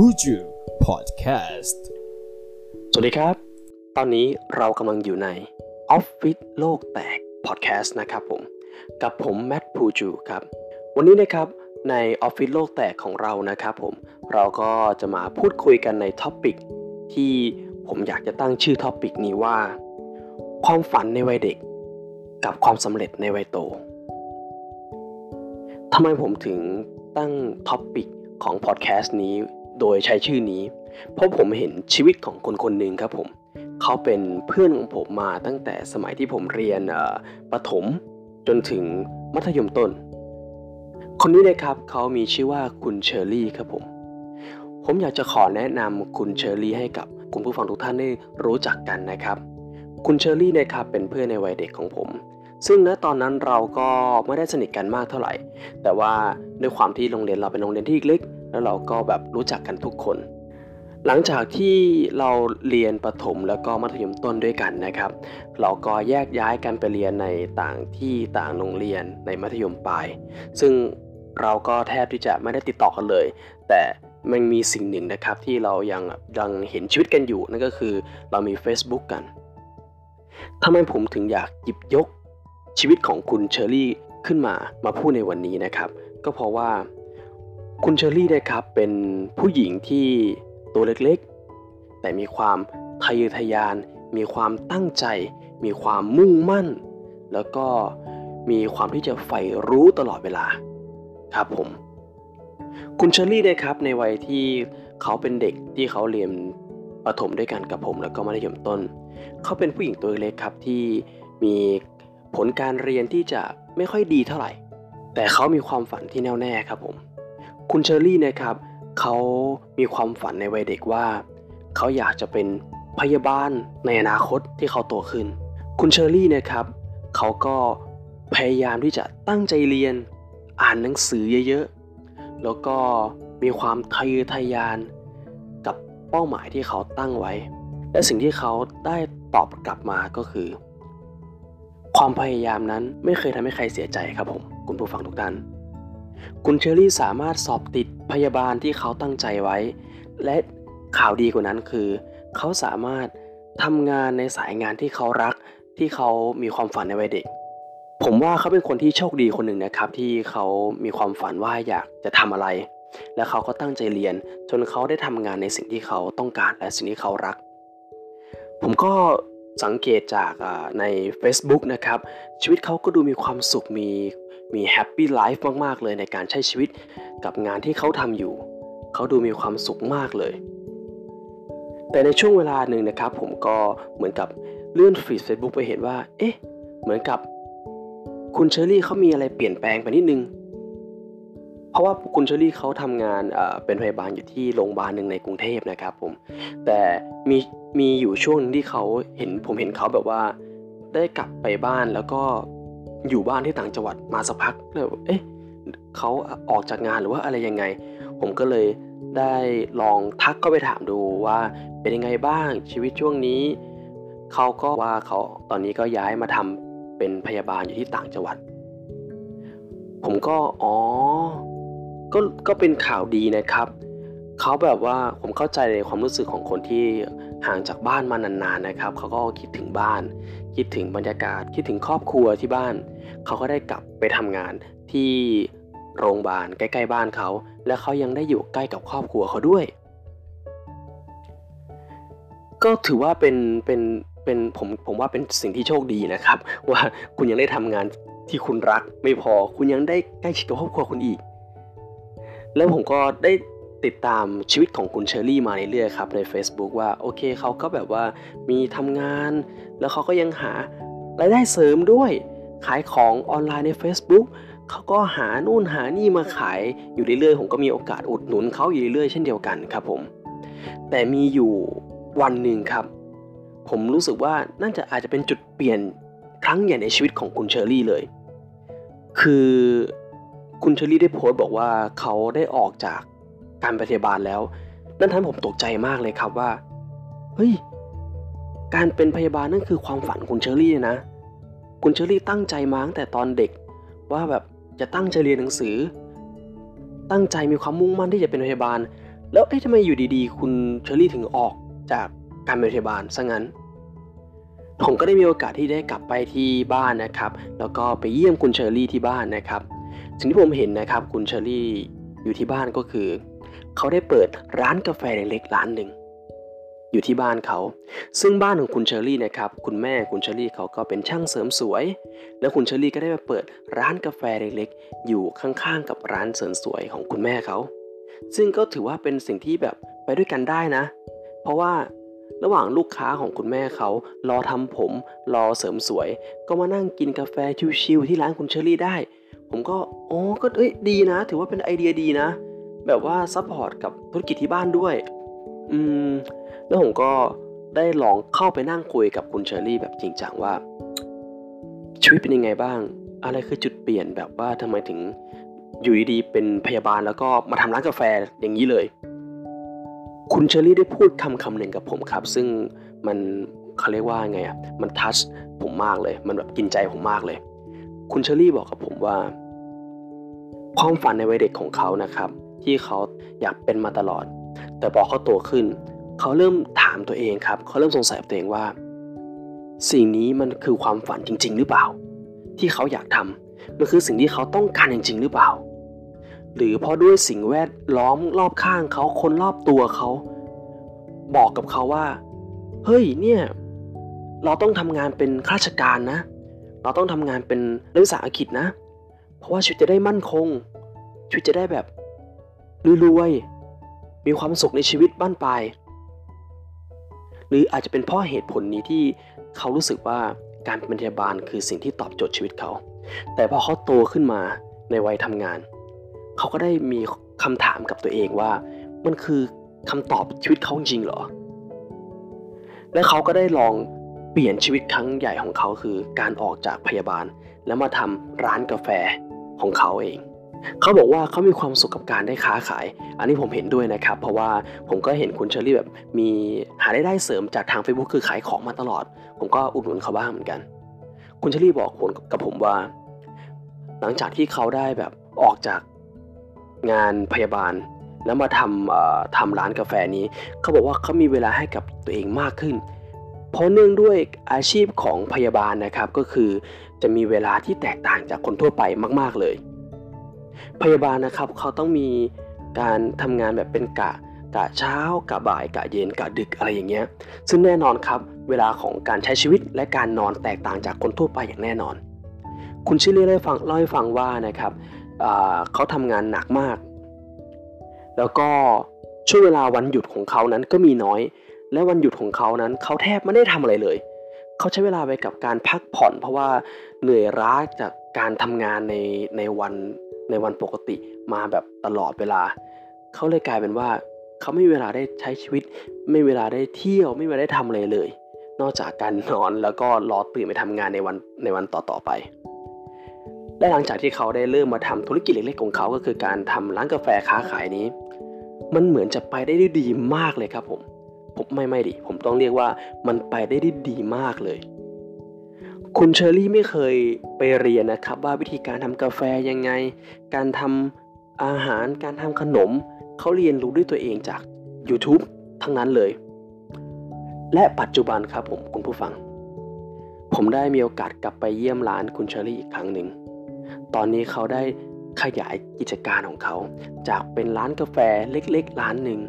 Puju Podcast สวัสดีครับ ตอนนี้เรากำลังอยู่ในออฟฟิศโลกแตกพอดแคสต์นะครับผม กับผมแมทพูจูครับ วันนี้นะครับในออฟฟิศโลกแตกของเรานะครับผม เราก็จะมาพูดคุยกันใน topic ที่ผมอยากจะตั้งชื่อ topic นี้ว่า ความฝันในวัยเด็ก กับความสำเร็จในวัยโตทำไมผมถึงตั้ง topic ของพอดแคสต์นี้ โดยใช้ชื่อนี้ เพราะผมเห็นชีวิตของคนคนหนึ่งครับผมเขาเป็นเพื่อนของผมมาตั้งแต่สมัยที่ผมเรียนประถมจนถึงมัธยมต้น คนนี้นะครับเขามีชื่อว่าคุณเชอรี่ครับผม ผมอยากจะขอแนะนำคุณเชอรี่ให้กับคุณผู้ฟังทุกท่านได้รู้จักกันนะครับ คุณเชอรี่นะครับเป็นเพื่อนในวัยเด็กของผม ซึ่งณตอนนั้นเราก็ไม่ได้สนิทกันมากเท่าไหร่ แต่ว่าด้วยความที่โรงเรียนเราเป็นโรงเรียนที่เล็ก แล้วเราก็แบบรู้จักกันทุกคน หลังจากที่เราเรียนประถมแล้วก็มัธยมต้นด้วยกันนะครับ เราก็แยกย้ายกันไปเรียนในต่างที่ต่างโรงเรียนในมัธยมปลาย ซึ่งเราก็แทบที่จะไม่ได้ติดต่อกันเลย แต่มันมีสิ่งหนึ่งนะครับที่เรายังยังเห็นชีวิตกันอยู่นั่นก็คือเรามี Facebook กันทำไมผมถึงอยากหยิบยกชีวิตของคุณเชอรี่ขึ้นมามาพูดในวันนี้นะครับ ก็เพราะว่า คุณเชอรี่นะครับเป็นผู้หญิงที่ตัวเล็กๆ แต่มีความทะเยอทะยาน มีความตั้งใจ มีความมุ่งมั่น แล้วก็มีความที่จะใฝ่รู้ตลอดเวลาครับผม คุณเชอรี่นะครับในวัยที่เขาเป็นเด็กที่เขาเรียนประถมด้วยกันกับผม แล้วก็มัธยมต้น เขาเป็นผู้หญิงตัวเล็กครับที่มีผลการเรียนที่จะไม่ค่อยดีเท่าไหร่ แต่เขามีความฝันที่แน่วแน่ครับผม คุณเชอรี่นะครับเขามีความฝันในวัยเด็กว่า เขาอยากจะเป็นพยาบาลในอนาคตที่เขาโตขึ้น คุณเชอรี่นะครับเขาก็พยายามที่จะตั้งใจเรียน อ่านหนังสือเยอะๆ แล้วก็มีความทะเยอทะยานกับเป้าหมายที่เขาตั้งไว้ และสิ่งที่เขาได้ตอบกลับมาก็คือ ความพยายามนั้นไม่เคยทำให้ใครเสียใจครับผม คุณผู้ฟังทุกท่าน คุณเชอรี่สามารถสอบติดพยาบาลที่เขาตั้งใจไว้ และข่าวดีกว่านั้นคือ เขาสามารถทำงานในสายงานที่เขารักที่เขามีความฝันในวัยเด็ก ผมว่าเขาเป็นคนที่โชคดีคนหนึ่งนะครับ ที่เขามีความฝันว่าอยากจะทำอะไร และเขาก็ตั้งใจเรียน จนเขาได้ทำงานในสิ่งที่เขาต้องการและสิ่งที่เขารัก ผมก็สังเกตจากใน Facebook นะครับ ชีวิตเขาก็ดูมีความสุขมี มีแฮปปี้ไลฟ์มากๆเลยในการใช้ชีวิตกับงานที่เขาทำอยู่ เขาดูมีความสุขมากเลย แต่ในช่วงเวลาหนึ่งนะครับ ผมก็เหมือนกับเลื่อนฟีดเฟซบุ๊กไปเห็นว่า เอ๊ะ เหมือนกับคุณเชอรี่เขามีอะไรเปลี่ยนแปลงไปนิดนึง เพราะว่าคุณเชอรี่เขาทำงานเป็นพยาบาลอยู่ที่โรงพยาบาลหนึ่งในกรุงเทพนะครับผม แต่มีมีอยู่ช่วงนึงที่เขาเห็นผมเห็นเขาแบบว่าได้กลับไปบ้านแล้วก็ อยู่บ้านที่ต่างจังหวัดมาสักพักเลยเอ๊ะเขาออกจากงานหรือว่าอะไรยังไง ผมก็เลยได้ลองทักก็ไปถามดูว่าเป็นยังไงบ้างชีวิตช่วงนี้ เขาก็ว่าเขาตอนนี้ก็ย้ายมาทำเป็นพยาบาลอยู่ที่ต่างจังหวัด ผมก็อ๋อก็ก็เป็นข่าวดีนะครับ เขาแบบว่าผมเข้าใจในความรู้สึกของคนที่ ห่างจากบ้านมานานๆนะครับเขาก็คิดถึงบ้าน คิดถึงบรรยากาศ คิดถึงครอบครัวที่บ้าน เขาก็ได้กลับไปทำงานที่โรงพยาบาลใกล้ๆบ้านเขา และเขายังได้อยู่ใกล้กับครอบครัวเขาด้วย ก็ถือว่าเป็นเป็นเป็นผมผมว่าเป็นสิ่งที่โชคดีนะครับ ว่าคุณยังได้ทำงานที่คุณรักไม่พอคุณยังได้ใกล้ชิดกับครอบครัวคุณอีก แล้วผมก็ได้ ติดตามชีวิตของคุณเชอรี่มาเรื่อยๆครับใน Facebook ว่าโอเคเขาก็แบบว่ามีทำงาน แล้วเขาก็ยังหารายได้เสริมด้วย ขายของออนไลน์ใน Facebook เขาก็หานู่นหานี่มาขายอยู่เรื่อยๆ ผมก็มีโอกาสอุดหนุนเขาอยู่เรื่อยๆ เช่นเดียวกันครับผม แต่มีอยู่วันหนึ่งครับ ผมรู้สึกว่าน่าจะอาจจะเป็นจุดเปลี่ยนครั้งใหญ่ในชีวิตของคุณเชอรี่เลย คือคุณเชอรี่ได้โพสต์บอกว่าเขาได้ออกจาก การปฏิบาลแล้ว นั่นทำให้ผมตกใจมากเลยครับว่า เฮ้ย การเป็นพยาบาลนั่นคือความฝันคุณเชอรี่นะ คุณเชอรี่ตั้งใจมาตั้งแต่ตอนเด็ก ว่าแบบจะตั้งใจเรียนหนังสือ ตั้งใจมีความมุ่งมั่นที่จะเป็นพยาบาล แล้วเอ๊ะทำไมอยู่ดีๆ คุณเชอรี่ถึงออกจากการเป็นพยาบาลซะงั้นผมก็ได้มีโอกาสที่ได้กลับไปที่บ้านนะครับ แล้วก็ไปเยี่ยมคุณเชอรี่ที่บ้านนะครับ สิ่งที่ผมเห็นนะครับ คุณเชอรี่อยู่ที่บ้านก็คือ เขาได้เปิดร้านกาแฟเล็กๆร้านหนึ่งอยู่ที่บ้านเขา ซึ่งบ้านของคุณเชอรี่นะครับ คุณแม่คุณเชอรี่เขาก็เป็นช่างเสริมสวย แล้วคุณเชอรี่ก็ได้มาเปิดร้านกาแฟเล็กๆ อยู่ข้างๆ กับร้านเสริมสวยของคุณแม่เขา ซึ่งก็ถือว่าเป็นสิ่งที่แบบไปด้วยกันได้นะ เพราะว่าระหว่างลูกค้าของคุณแม่เขา รอทำผม รอเสริมสวย ก็มานั่งกินกาแฟชิวๆที่ร้านคุณเชอรี่ได้ ผมก็อ๋อก็เอ้ยดีนะ ถือว่าเป็นไอเดียดีนะ แบบว่า support กับธุรกิจที่บ้านด้วย อืม แล้วผมก็ได้ลองเข้าไปนั่งคุยกับคุณเชอรี่แบบจริงจังว่า ชีวิตเป็นยังไงบ้าง อะไรคือจุดเปลี่ยนแบบว่าทำไมถึงอยู่ดีๆเป็นพยาบาลแล้วก็มาทำร้านกาแฟอย่างนี้เลย คุณเชอรี่ได้พูดคำคำหนึ่งกับผมครับ ซึ่งมันเขาเรียกว่าไงอะมันทัชผมมากเลย มันแบบกินใจผมมากเลย คุณเชอรี่บอกกับผมว่า ความฝันในวัยเด็กของเขานะครับ ที่เขาอยากเป็นมาตลอด แต่พอเขาโตขึ้น เขาเริ่มถามตัวเองครับ เขาเริ่มสงสัยตัวเองว่า สิ่งนี้มันคือความฝันจริง ๆ หรือเปล่า ที่เขาอยากทำมันคือสิ่งที่เขาต้องการจริง ๆ หรือเปล่า หรือเพราะด้วยสิ่งแวดล้อมรอบข้างเขาคนรอบตัวเขาบอกกับเขาว่า เฮ้ยเนี่ยเราต้องทำงานเป็นข้าราชการนะ เราต้องทำงานเป็นนักศึกษาอังกฤษนะ เพราะว่าชีวิตจะได้มั่นคงชีวิตจะได้แบบ รวยๆมีความสุขในชีวิตบ้านปลาย หรืออาจจะเป็นเพราะเหตุผลนี้ที่เขารู้สึกว่าการเป็นพยาบาลคือสิ่งที่ตอบโจทย์ชีวิตเขา แต่พอเขาโตขึ้นมาในวัยทำงาน เขาก็ได้มีคำถามกับตัวเองว่า มันคือคำตอบชีวิตเขาจริงเหรอ และเขาก็ได้ลองเปลี่ยนชีวิตครั้งใหญ่ของเขาคือการออกจากพยาบาล แล้วมาทำร้านกาแฟของเขาเอง เขาบอกว่าเขามีความสุขกับการได้ค้าขาย อันนี้ผมเห็นด้วยนะครับ เพราะว่าผมก็เห็นคุณเชอรี่แบบมีหาได้ได้เสริมจากทาง Facebook คือขายของมาตลอด ผมก็อุดหนุนเขาบ้างเหมือนกัน คุณเชอรี่บอกผมกับผมว่า หลังจากที่เขาได้แบบออกจากงานพยาบาล แล้วมาทำทำร้านกาแฟนี้ เขาบอกว่าเขามีเวลาให้กับตัวเองมากขึ้น เพราะเนื่องด้วยอาชีพของพยาบาลนะครับก็คือจะมีเวลาที่แตกต่างจากคนทั่วไปมาก ๆเลย พยาบาลนะครับเขาต้องมีการทำงานแบบเป็นกะกะเช้ากะบ่ายกะเย็นกะดึกอะไรอย่างเงี้ย ซึ่งแน่นอนครับเวลาของการใช้ชีวิตและการนอนแตกต่างจากคนทั่วไปอย่างแน่นอน คุณชิลี่เล่าฟังเล่าให้ฟังว่านะครับเขาทำงานหนักมาก แล้วก็ช่วงเวลาวันหยุดของเขานั้นก็มีน้อย และวันหยุดของเขานั้นเขาแทบไม่ได้ทำอะไรเลย เขาใช้เวลาไปกับการพักผ่อน เพราะว่าเหนื่อยล้าจากการทำงานในในวัน ในวันปกติมาแบบตลอดเวลา เขาเลยกลายเป็นว่าเขาไม่มีเวลาได้ใช้ชีวิต ไม่มีเวลาได้เที่ยว ไม่มีเวลาได้ทำอะไรเลย นอกจากการนอนแล้วก็รอตื่นไปทำงานในวันในวันต่อๆไป และหลังจากที่เขาได้เริ่มมาทำธุรกิจเล็กๆของเขาก็คือการทำร้านกาแฟค้าขายนี้ มันเหมือนจะไปได้ดีมากเลยครับผมผมไม่ไม่ดิผมต้องเรียกว่ามันไปได้ดีมากเลย คุณเชอรี่ไม่เคยไปเรียนนะครับ ว่าวิธีการทำกาแฟยังไง การทำอาหารการทำขนม เขาเรียนรู้ด้วยตัวเองจาก YouTube ทั้งนั้นเลย และปัจจุบันครับผมคุณผู้ฟัง ผมได้มีโอกาสกลับไปเยี่ยมร้านคุณเชอรี่อีกครั้งหนึ่ง ตอนนี้เขาได้ขยายกิจการของเขา จากเป็นร้านกาแฟเล็กๆ ร้านหนึ่ง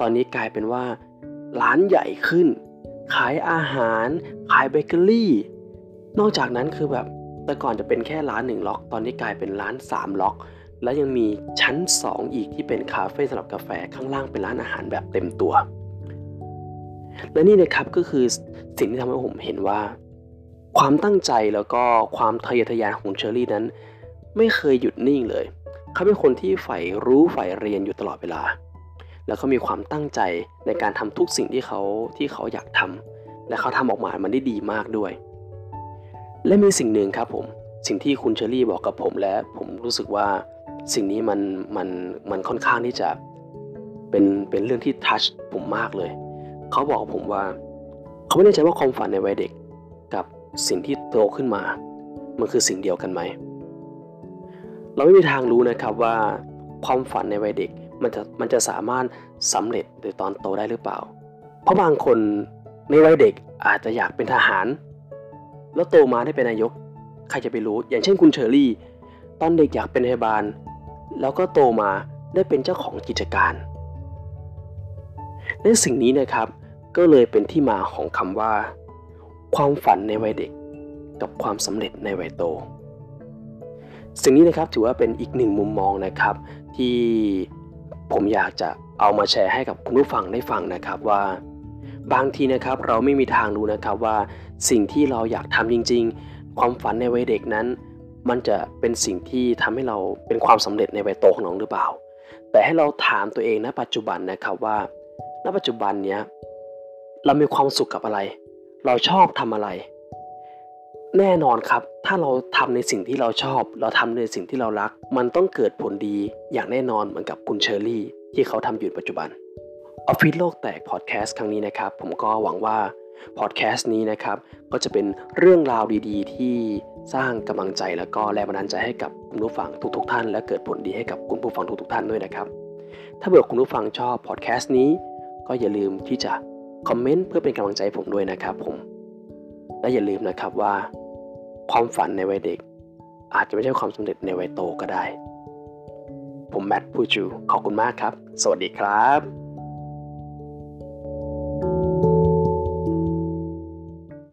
ตอนนี้กลายเป็นว่า ร้านใหญ่ขึ้น ขายอาหาร ขายเบเกอรี่ นอกจากนั้นคือแบบแต่ก่อนจะเป็นแค่ร้านหนึ่งล็อกตอนนี้กลายเป็นร้าน3ล็อก และยังมีชั้น 2 อีกที่เป็นคาเฟ่สำหรับกาแฟข้างล่างเป็นร้านอาหารแบบเต็มตัว และนี่นะครับก็คือสิ่งที่ทำให้ผมเห็นว่า ความตั้งใจแล้วก็ความทะเยอทะยานของเชอรี่นั้น ไม่เคยหยุดนิ่งเลย เขาเป็นคนที่ใฝ่รู้ใฝ่เรียนอยู่ตลอดเวลา แล้วเขามีความตั้งใจในการทำทุกสิ่งที่เขาที่เขาอยากทำและเขาทำออกมามันได้ดีมากด้วย และมีสิ่งหนึ่งครับผมสิ่งที่คุณเชอรี่บอกกับผมและผมรู้สึกว่าสิ่งนี้มันมันมันค่อนข้างที่จะเป็นเป็นเรื่องที่ทัชผมมากเลย เขาบอกผมว่า เขาไม่แน่ใจว่าความฝันในวัยเด็ก กับสิ่งที่โตขึ้นมา มันคือสิ่งเดียวกันไหม เราไม่มีทางรู้นะครับว่าความฝันในวัยเด็กมันจะมันจะสามารถสำเร็จในตอนโตได้หรือเปล่า เพราะบางคนในวัยเด็กอาจจะอยากเป็นทหาร แล้วโตมาได้เป็นนายก ใครจะไปรู้ อย่างเช่นคุณเชอรี่ ตอนเด็กอยากเป็นพยาบาล แล้วก็โตมาได้เป็นเจ้าของกิจการในสิ่งนี้นะครับ ก็เลยเป็นที่มาของคำว่า ความฝันในวัยเด็ก กับความสำเร็จในวัยโต สิ่งนี้นะครับถือว่าเป็นอีกหนึ่งมุมมองนะครับ ที่ผมอยากจะเอามาแชร์ให้กับคุณผู้ฟังได้ฟังนะครับว่า บางทีนะครับเราไม่มีทางรู้นะครับว่าสิ่งที่เราอยากทำจริง ๆ ความฝันในวัยเด็กนั้น มันจะเป็นสิ่งที่ทำให้เราเป็นความสำเร็จในวัยโตของน้องหรือเปล่า แต่ให้เราถามตัวเองณปัจจุบันนะครับว่า ณปัจจุบันเนี้ยเรามีความสุขกับอะไร เราชอบทำอะไร แน่นอนครับ ถ้าเราทำในสิ่งที่เราชอบ เราทำในสิ่งที่เรารัก มันต้องเกิดผลดีอย่างแน่นอนเหมือนกับคุณเชอรี่ ที่เขาทำอยู่ปัจจุบัน ออฟฟิศโลกแตกพอดแคสต์ครั้งนี้นะครับ ผมก็หวังว่าพอดแคสต์นี้นะครับ ก็จะเป็นเรื่องราวดีๆ ที่สร้างกำลังใจแล้วก็แรงบันดาลใจให้กับคุณผู้ฟังทุกๆ ท่าน และเกิดผลดีให้กับคุณผู้ฟังทุกๆ ท่านด้วยนะครับ ถ้าเผื่อคุณผู้ฟังชอบพอดแคสต์นี้ ก็อย่าลืมที่จะคอมเมนต์เพื่อเป็นกำลังใจผมด้วยนะครับผม และอย่าลืมนะครับว่า ความฝันในวัยเด็ก อาจจะไม่ใช่ความสำเร็จในวัยโตก็ได้ ผมแมทพูจูขอบคุณมากครับ สวัสดีครับ